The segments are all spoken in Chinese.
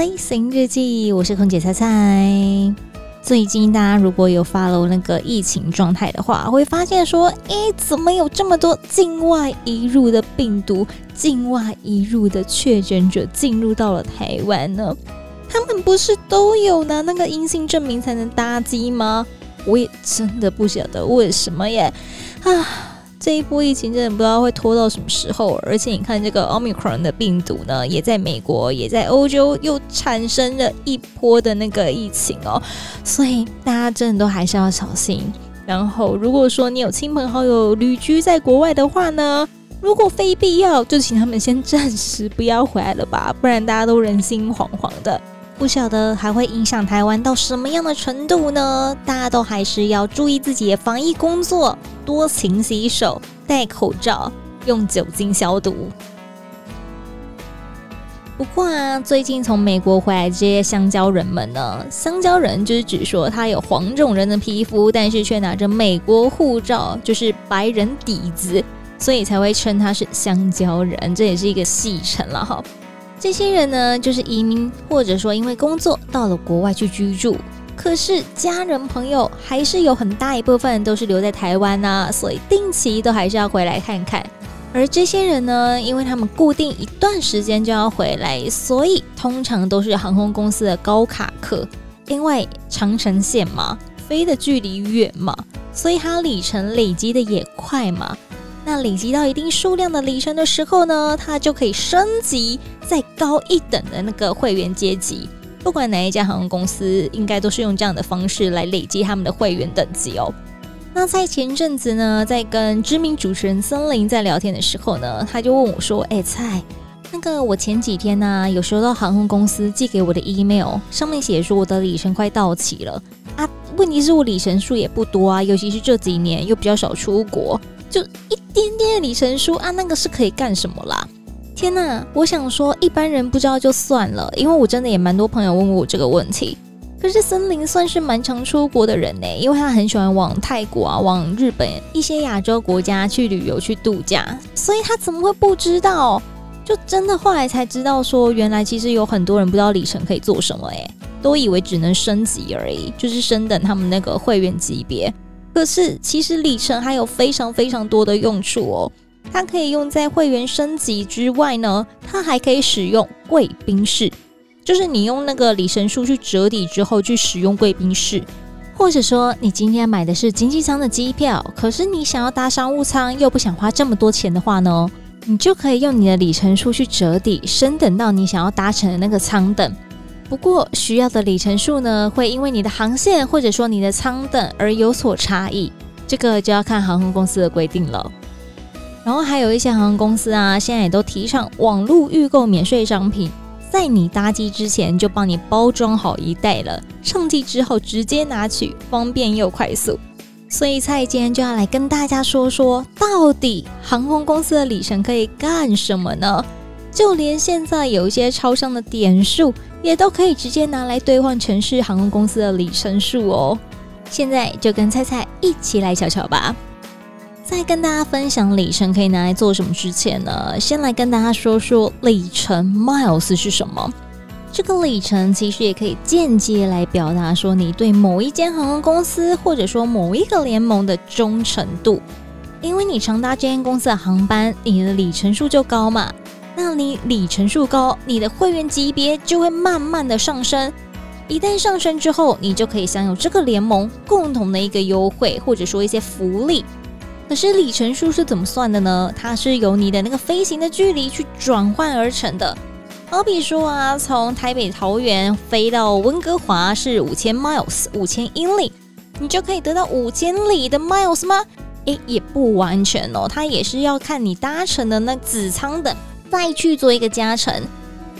飞行日记，我是空姐菜菜。最近大家如果有发了那个疫情状态的话，会发现说，诶，怎么有这么多境外移入的病毒、境外移入的确诊者进入到了台湾呢？他们不是都有拿那个阴性证明才能搭机吗？我也真的不晓得为什么耶，啊。这一波疫情真的不知道会拖到什么时候，而且你看这个 Omicron 的病毒呢，也在美国，也在欧洲又产生了一波的那个疫情哦，所以大家真的都还是要小心。然后，如果说你有亲朋好友旅居在国外的话呢，如果非必要，就请他们先暂时不要回来了吧，不然大家都人心惶惶的。不晓得还会影响台湾到什么样的程度呢？大家都还是要注意自己的防疫工作，多勤洗手、戴口罩、用酒精消毒。不过啊，最近从美国回来这些香蕉人们呢，香蕉人就是指说他有黄种人的皮肤，但是却拿着美国护照，就是白人底子，所以才会称他是香蕉人。这也是一个戏称了哈。这些人呢，就是移民，或者说因为工作到了国外去居住。可是家人朋友还是有很大一部分都是留在台湾啊，所以定期都还是要回来看看。而这些人呢，因为他们固定一段时间就要回来，所以通常都是航空公司的高卡客。因为长城线嘛，飞的距离远嘛，所以它里程累积的也快嘛。那累积到一定数量的里程的时候呢，它就可以升级再高一等的那个会员阶级。不管哪一家航空公司，应该都是用这样的方式来累积他们的会员等级哦。那在前阵子呢，在跟知名主持人森林在聊天的时候呢，他就问我说：“哎、欸，菜，那个我前几天呢、有收到航空公司寄给我的 email，上面写说我的里程快到期了啊。问题是我里程数也不多啊，尤其是这几年又比较少出国。”就一点点的里程数啊，那个是可以干什么啦？天哪！我想说一般人不知道就算了，因为我真的也蛮多朋友问过我这个问题。可是森林算是蛮常出国的人呢，因为他很喜欢往泰国啊、往日本一些亚洲国家去旅游去度假，所以他怎么会不知道？就真的后来才知道说，原来其实有很多人不知道里程可以做什么，诶，都以为只能升级而已，就是升等他们那个会员级别。可是，其实里程还有非常非常多的用处哦。它可以用在会员升级之外呢，它还可以使用贵宾室，就是你用那个里程数去折抵之后去使用贵宾室，或者说你今天买的是经济舱的机票，可是你想要搭商务舱又不想花这么多钱的话呢，你就可以用你的里程数去折抵，升等到你想要搭乘的那个舱等。不过需要的里程数呢，会因为你的航线或者说你的舱等而有所差异，这个就要看航空公司的规定了。然后还有一些航空公司啊，现在也都提倡网络预购免税商品，在你搭机之前就帮你包装好一袋了，上机之后直接拿取，方便又快速。所以蔡今天就要来跟大家说说，到底航空公司的里程可以干什么呢？就连现在有一些超商的点数，也都可以直接拿来兑换城市航空公司的里程数哦。现在就跟菜菜一起来瞧瞧吧。在跟大家分享里程可以拿来做什么之前呢，先来跟大家说说里程 miles 是什么。这个里程其实也可以间接来表达说你对某一间航空公司或者说某一个联盟的忠诚度，因为你常搭这间公司的航班，你的里程数就高嘛。那你里程数高，你的会员级别就会慢慢的上升。一旦上升之后，你就可以享有这个联盟共同的一个优惠，或者说一些福利。可是里程数是怎么算的呢？它是由你的那个飞行的距离去转换而成的。好比说啊，从台北桃园飞到温哥华是五千 miles，五千英里，你就可以得到五千里的 miles 吗？诶，也不完全哦，它也是要看你搭乘的那子舱等再去做一个加成。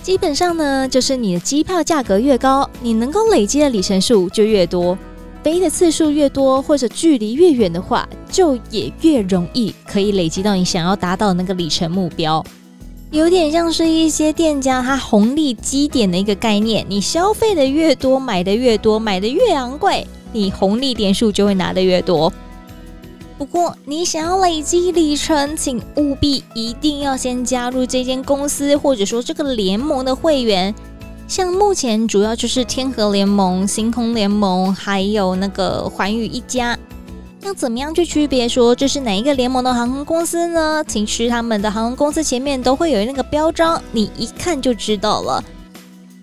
基本上呢，就是你的机票价格越高，你能够累积的里程数就越多，飞的次数越多或者距离越远的话，就也越容易可以累积到你想要达到的那个里程目标。有点像是一些店家它红利积点的一个概念，你消费的越多，买的越多，买的越昂贵，你红利点数就会拿的越多。不过，你想要累积里程，请务必一定要先加入这间公司，或者说这个联盟的会员。像目前主要就是天河联盟、星空联盟，还有那个寰宇一家。要怎么样去区别说这是哪一个联盟的航空公司呢？其实他们的航空公司前面都会有那个标章，你一看就知道了。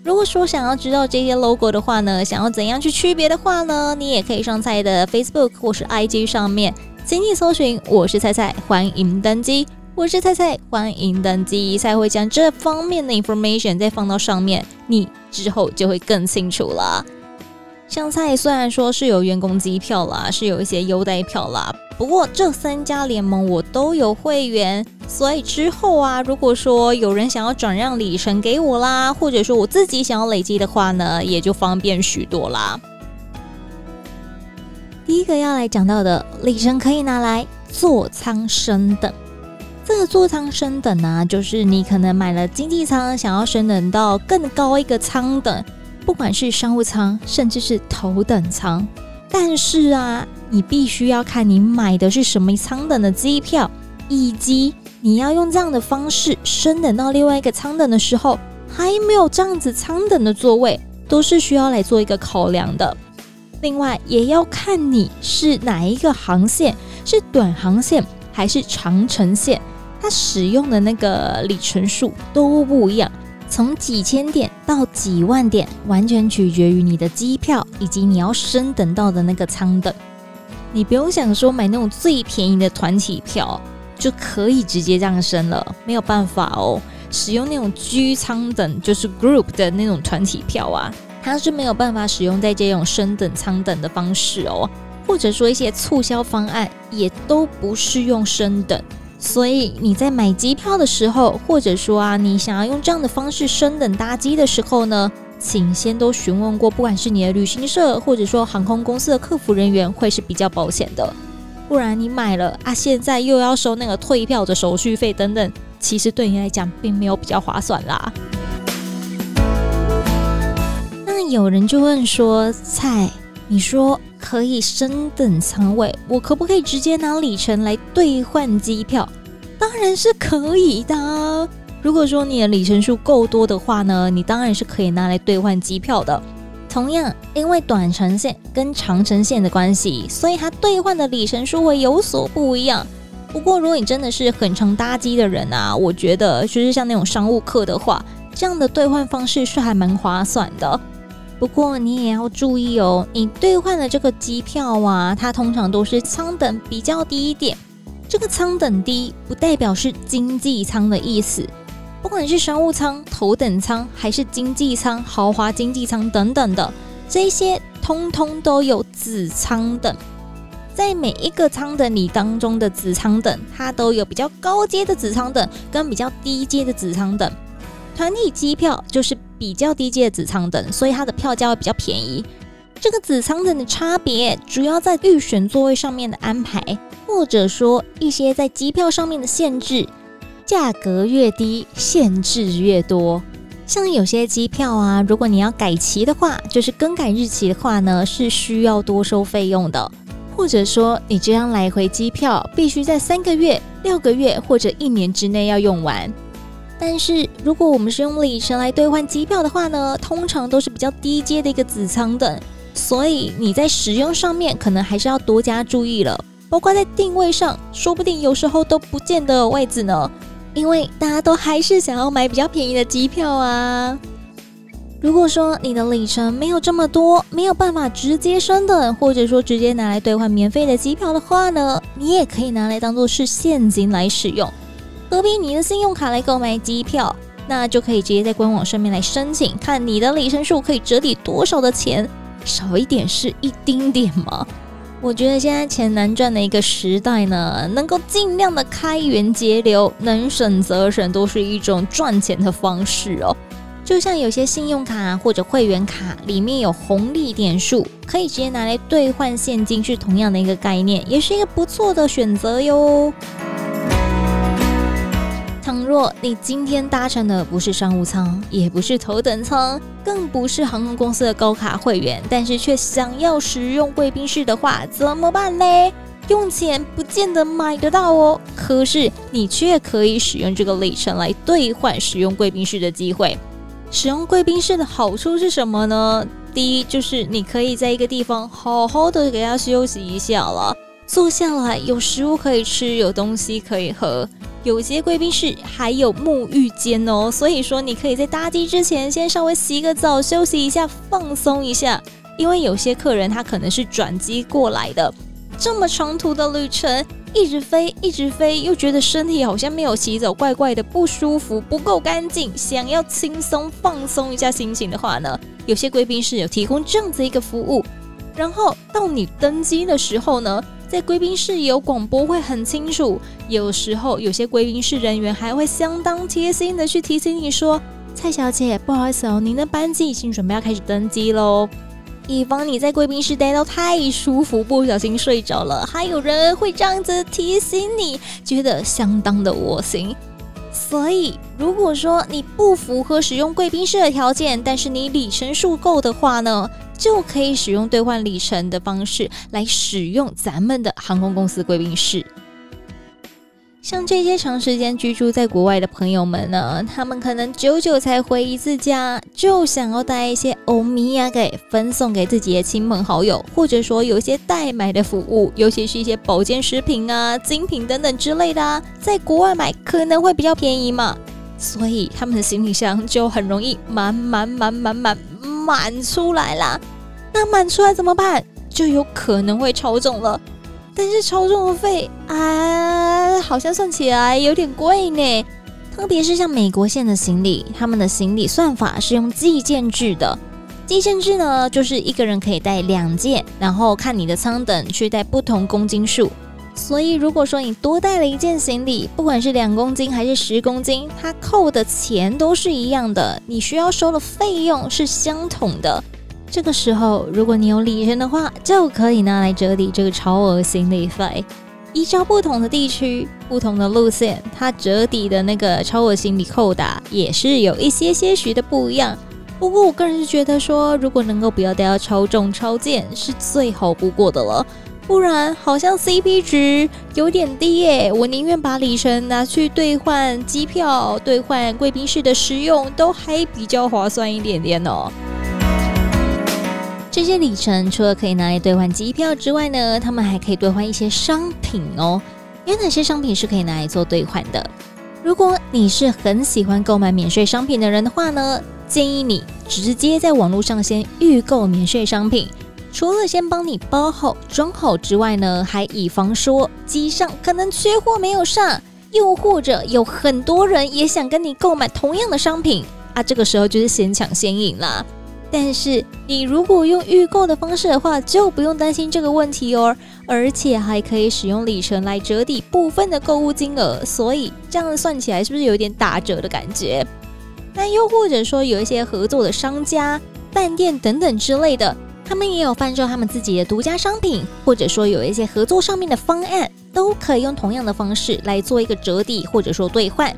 如果说想要知道这些 logo 的话呢，想要怎样去区别的话呢，你也可以上菜的 Facebook 或是 IG 上面。请你搜寻，我是菜菜，欢迎登机。我是菜菜，欢迎登机。菜会将这方面的 information 再放到上面，你之后就会更清楚了。香菜虽然说是有员工机票啦，是有一些优待票啦，不过这三家联盟我都有会员，所以之后啊，如果说有人想要转让里程给我啦，或者说我自己想要累积的话呢，也就方便许多啦。第一个要来讲到的里程可以拿来座舱升等。这个座舱升等呢，就是你可能买了经济舱，想要升等到更高一个舱等，不管是商务舱，甚至是头等舱。但是啊，你必须要看你买的是什么舱等的机票，以及你要用这样的方式升等到另外一个舱等的时候，还没有这样子舱等的座位，都是需要来做一个考量的。另外也要看你是哪一个航线，是短航线还是长程线，它使用的那个里程数都不一样，从几千点到几万点，完全取决于你的机票以及你要升等到的那个舱等。你不用想说买那种最便宜的团体票就可以直接这样升了，没有办法哦。使用那种居舱等，就是 Group 的那种团体票啊。它是没有办法使用在这种升等舱等的方式哦，或者说一些促销方案也都不适用升等。所以你在买机票的时候，或者说啊，你想要用这样的方式升等搭机的时候呢，请先都询问过，不管是你的旅行社或者说航空公司的客服人员，会是比较保险的。不然你买了啊，现在又要收那个退票的手续费等等，其实对你来讲并没有比较划算啦。有人就问说：“菜，你说可以升等舱位，我可不可以直接拿里程来兑换机票？”当然是可以的。如果说你的里程数够多的话呢，你当然是可以拿来兑换机票的。同样，因为短程线跟长程线的关系，所以它兑换的里程数会有所不一样。不过，如果你真的是很常搭机的人啊，我觉得就是像那种商务客的话，这样的兑换方式是还蛮划算的。不过你也要注意哦，你兑换的这个机票啊，它通常都是舱等比较低一点。这个舱等低不代表是经济舱的意思，不管是商务舱、头等舱，还是经济舱、豪华经济舱等等的，这些通通都有子舱等。在每一个舱等里当中的子舱等，它都有比较高阶的子舱等跟比较低阶的子舱等。团体机票就是。比较低阶的子舱等，所以它的票价会比较便宜。这个子舱等的差别主要在预选座位上面的安排，或者说一些在机票上面的限制。价格越低，限制越多。像有些机票啊，如果你要改期的话，就是更改日期的话呢，是需要多收费用的。或者说你这张来回机票必须在三个月、六个月或者一年之内要用完。但是，如果我们是用里程来兑换机票的话呢，通常都是比较低阶的一个子舱等，所以你在使用上面可能还是要多加注意了。包括在定位上，说不定有时候都不见得有位置呢，因为大家都还是想要买比较便宜的机票啊。如果说你的里程没有这么多，没有办法直接升等，或者说直接拿来兑换免费的机票的话呢，你也可以拿来当做是现金来使用。合并你的信用卡来购买机票，那就可以直接在官网上面来申请，看你的里程数可以折抵多少的钱，少一点是一丁点吗？我觉得现在钱难赚的一个时代呢，能够尽量的开源节流，能省则省，都是一种赚钱的方式哦。就像有些信用卡或者会员卡里面有红利点数，可以直接拿来兑换现金，是同样的一个概念，也是一个不错的选择哟。若你今天搭乘的不是商务舱，也不是头等舱，更不是航空公司的高卡会员，但是却想要使用贵宾室的话，怎么办嘞？用钱不见得买得到哦，可是你却可以使用这个里程来兑换使用贵宾室的机会。使用贵宾室的好处是什么呢？第一，就是你可以在一个地方好好的给它休息一下了，坐下来有食物可以吃，有东西可以喝。有些贵宾室还有沐浴间哦，所以说你可以在搭机之前先稍微洗个澡，休息一下，放松一下。因为有些客人他可能是转机过来的，这么长途的旅程。一直飞，一直飞，又觉得身体好像没有洗澡，怪怪的，不舒服，不够干净。想要轻松放松一下心情的话呢，有些贵宾室有提供这样子一个服务。然后到你登机的时候呢，在贵宾室有广播会很清楚。有时候有些贵宾室人员还会相当贴心的去提醒你说：“蔡小姐，不好意思哦，您的班机已经准备要开始登机喽。”以防你在贵宾室待到太舒服，不小心睡着了，还有人会这样子提醒你，觉得相当的窝心。所以，如果说你不符合使用贵宾室的条件，但是你里程数够的话呢，就可以使用兑换里程的方式来使用咱们的航空公司贵宾室。像这些长时间居住在国外的朋友们呢，他们可能久久才回一次家，就想要带一些欧米亚给分送给自己的亲朋好友，或者说有一些代买的服务，尤其是一些保健食品啊、精品等等之类的啊，在国外买可能会比较便宜嘛，所以他们的行李箱就很容易满满满满满满出来啦。那满出来怎么办？就有可能会超重了。但是超重的费啊，好像算起来有点贵呢。特别是像美国线的行李，他们的行李算法是用计件制的。计件制呢，就是一个人可以带两件，然后看你的舱等去带不同公斤数。所以如果说你多带了一件行李，不管是两公斤还是十公斤，它扣的钱都是一样的，你需要收的费用是相同的。这个时候，如果你有里程的话，就可以拿来折抵这个超额行李费。依照不同的地区、不同的路线，它折抵的那个超额行李扣打也是有一些些许的不一样。不过，我个人是觉得说，如果能够不要带到超重、超贱，是最好不过的了。不然，好像 CP 值有点低耶。我宁愿把里程拿去兑换机票、兑换贵宾室的使用，都还比较划算一点点哦。这些里程除了可以拿来兑换机票之外呢，他们还可以兑换一些商品哦。有哪些商品是可以拿来做兑换的？如果你是很喜欢购买免税商品的人的话呢，建议你直接在网络上先预购免税商品。除了先帮你包好装好之外呢，还以防说机上可能缺货没有上，又或者有很多人也想跟你购买同样的商品啊，这个时候就是先抢先赢啦。但是你如果用预购的方式的话，就不用担心这个问题哦，而且还可以使用里程来折抵部分的购物金额，所以这样算起来是不是有点打折的感觉？那又或者说有一些合作的商家、饭店等等之类的，他们也有贩售他们自己的独家商品，或者说有一些合作上面的方案，都可以用同样的方式来做一个折抵，或者说兑换。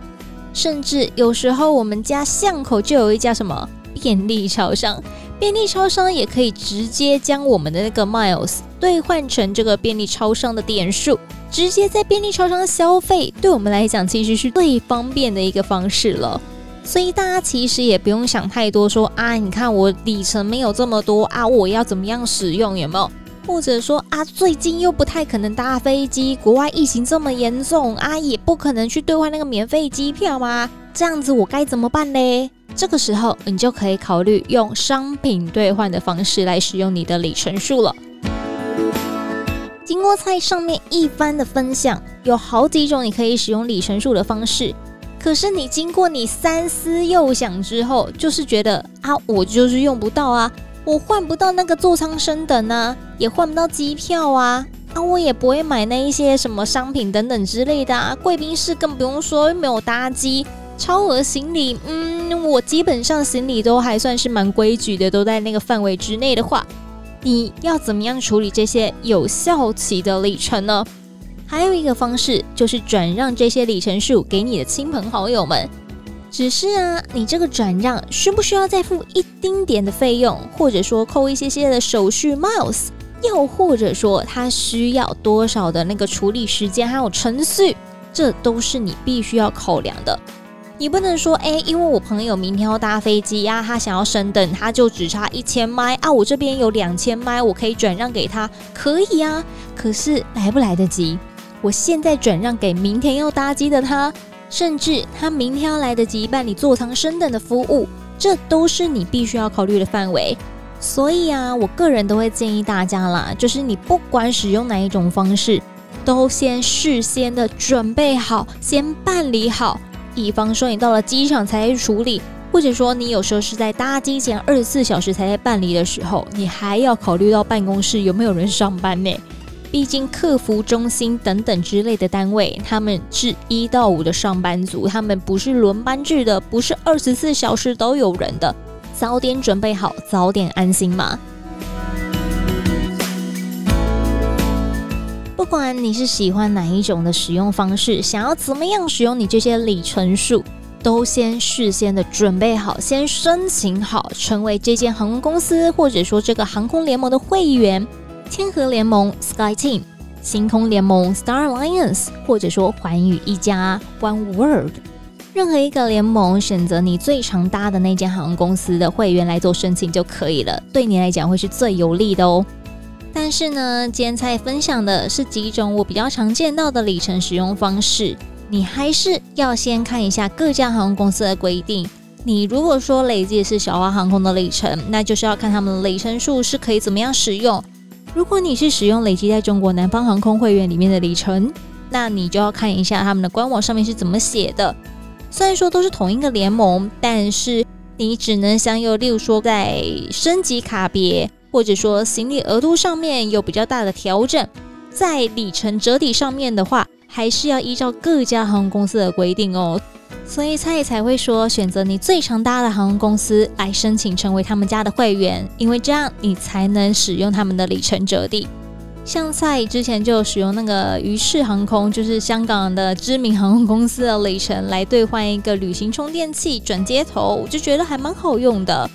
甚至有时候我们家巷口就有一家什么？便利超商，便利超商也可以直接将我们的那个 miles 兑换成这个便利超商的点数，直接在便利超商消费，对我们来讲其实是最方便的一个方式了。所以大家其实也不用想太多说，啊，你看我里程没有这么多啊，我要怎么样使用有没有？或者说啊，最近又不太可能搭飞机，国外疫情这么严重啊，也不可能去兑换那个免费机票吗？这样子我该怎么办呢？这个时候，你就可以考虑用商品兑换的方式来使用你的里程数了。经过在上面一番的分享，有好几种你可以使用里程数的方式。可是你经过你三思又想之后，就是觉得啊，我就是用不到啊，我换不到那个座舱升等啊，也换不到机票啊，啊，我也不会买那一些什么商品等等之类的啊。贵宾室更不用说，又没有搭机。超额行李，嗯，我基本上行李都还算是蛮规矩的，都在那个范围之内的话，你要怎么样处理这些有效期的里程呢？还有一个方式就是转让这些里程数给你的亲朋好友们。只是啊，你这个转让需不需要再付一丁点的费用，或者说扣一些些的手续 miles，又或者说它需要多少的那个处理时间还有程序，这都是你必须要考量的。你不能说，哎，因为我朋友明天要搭飞机呀，他想要升等，他就只差一千麦啊，我这边有两千麦，我可以转让给他，可以啊。可是来不来得及？我现在转让给明天要搭机的他。甚至他明天要来得及办理座舱升等的服务，这都是你必须要考虑的范围。所以啊，我个人都会建议大家啦，就是你不管使用哪一种方式，都先事先的准备好，先办理好，以防说你到了机场才去处理，或者说你有时候是在搭机前二十四小时才在办理的时候，你还要考虑到办公室有没有人上班呢？毕竟客服中心等等之类的单位，他们是一到五的上班族，他们不是轮班制的，不是二十四小时都有人的。早点准备好，早点安心嘛。不管你是喜欢哪一种的使用方式，想要怎么样使用你这些里程数，都先事先的准备好，先申请好，成为这间航空公司或者说这个航空联盟的会员。天河联盟 SkyTeam、星空联盟 Star Alliance，或者说寰宇一家 One World，任何一个联盟选择你最常搭的那间航空公司的会员来做申请就可以了，对你来讲会是最有利的哦。但是呢，今天才分享的是几种我比较常见到的里程使用方式，你还是要先看一下各家航空公司的规定。你如果说累积是小花航空的里程，那就是要看他们的里程数是可以怎么样使用。如果你是使用累积在中国南方航空会员里面的里程，那你就要看一下他们的官网上面是怎么写的。虽然说都是同一个联盟，但是你只能享有，例如说在升级卡别，或者说行李额度上面有比较大的调整，在里程折抵上面的话，还是要依照各家航空公司的规定哦。所以蔡才会说，选择你最常搭的航空公司来申请成为他们家的会员，因为这样你才能使用他们的里程折抵。像蔡之前就使用那个于氏航空，就是香港的知名航空公司的里程来兑换一个旅行充电器转接头，我就觉得还蛮好用的。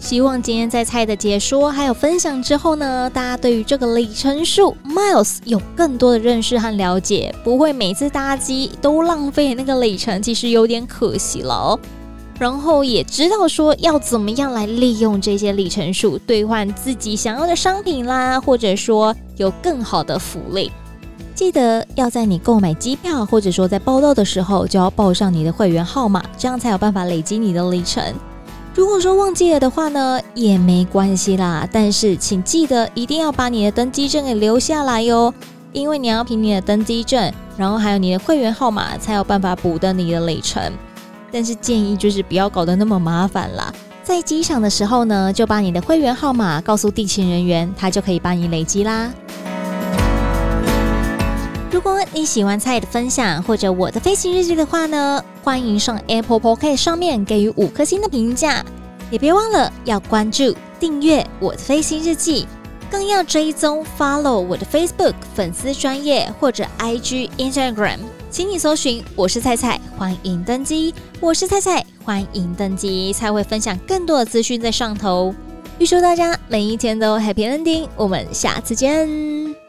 希望今天在菜的解说还有分享之后呢，大家对于这个里程数 miles 有更多的认识和了解，不会每次搭机都浪费那个里程，其实有点可惜了哦。然后也知道说要怎么样来利用这些里程数兑换自己想要的商品啦，或者说有更好的福利。记得要在你购买机票或者说在报到的时候就要报上你的会员号码，这样才有办法累积你的里程。如果说忘记了的话呢，也没关系啦。但是请记得一定要把你的登机证给留下来哟，因为你要凭你的登机证，然后还有你的会员号码，才有办法补登你的里程。但是建议就是不要搞得那么麻烦啦。在机场的时候呢，就把你的会员号码告诉地勤人员，他就可以帮你累积啦。如果你喜欢蔡的分享或者我的飞行日记的话呢，欢迎上 Apple Podcast 上面给予五颗星的评价，也别忘了要关注订阅我的飞行日记，更要追踪 follow 我的 Facebook 粉丝专业或者 IG Instagram，请你搜寻我是蔡蔡，欢迎登机，我是蔡蔡，欢迎登机，才会分享更多的资讯在上头。预祝大家每一天都 Happy Ending，我们下次见。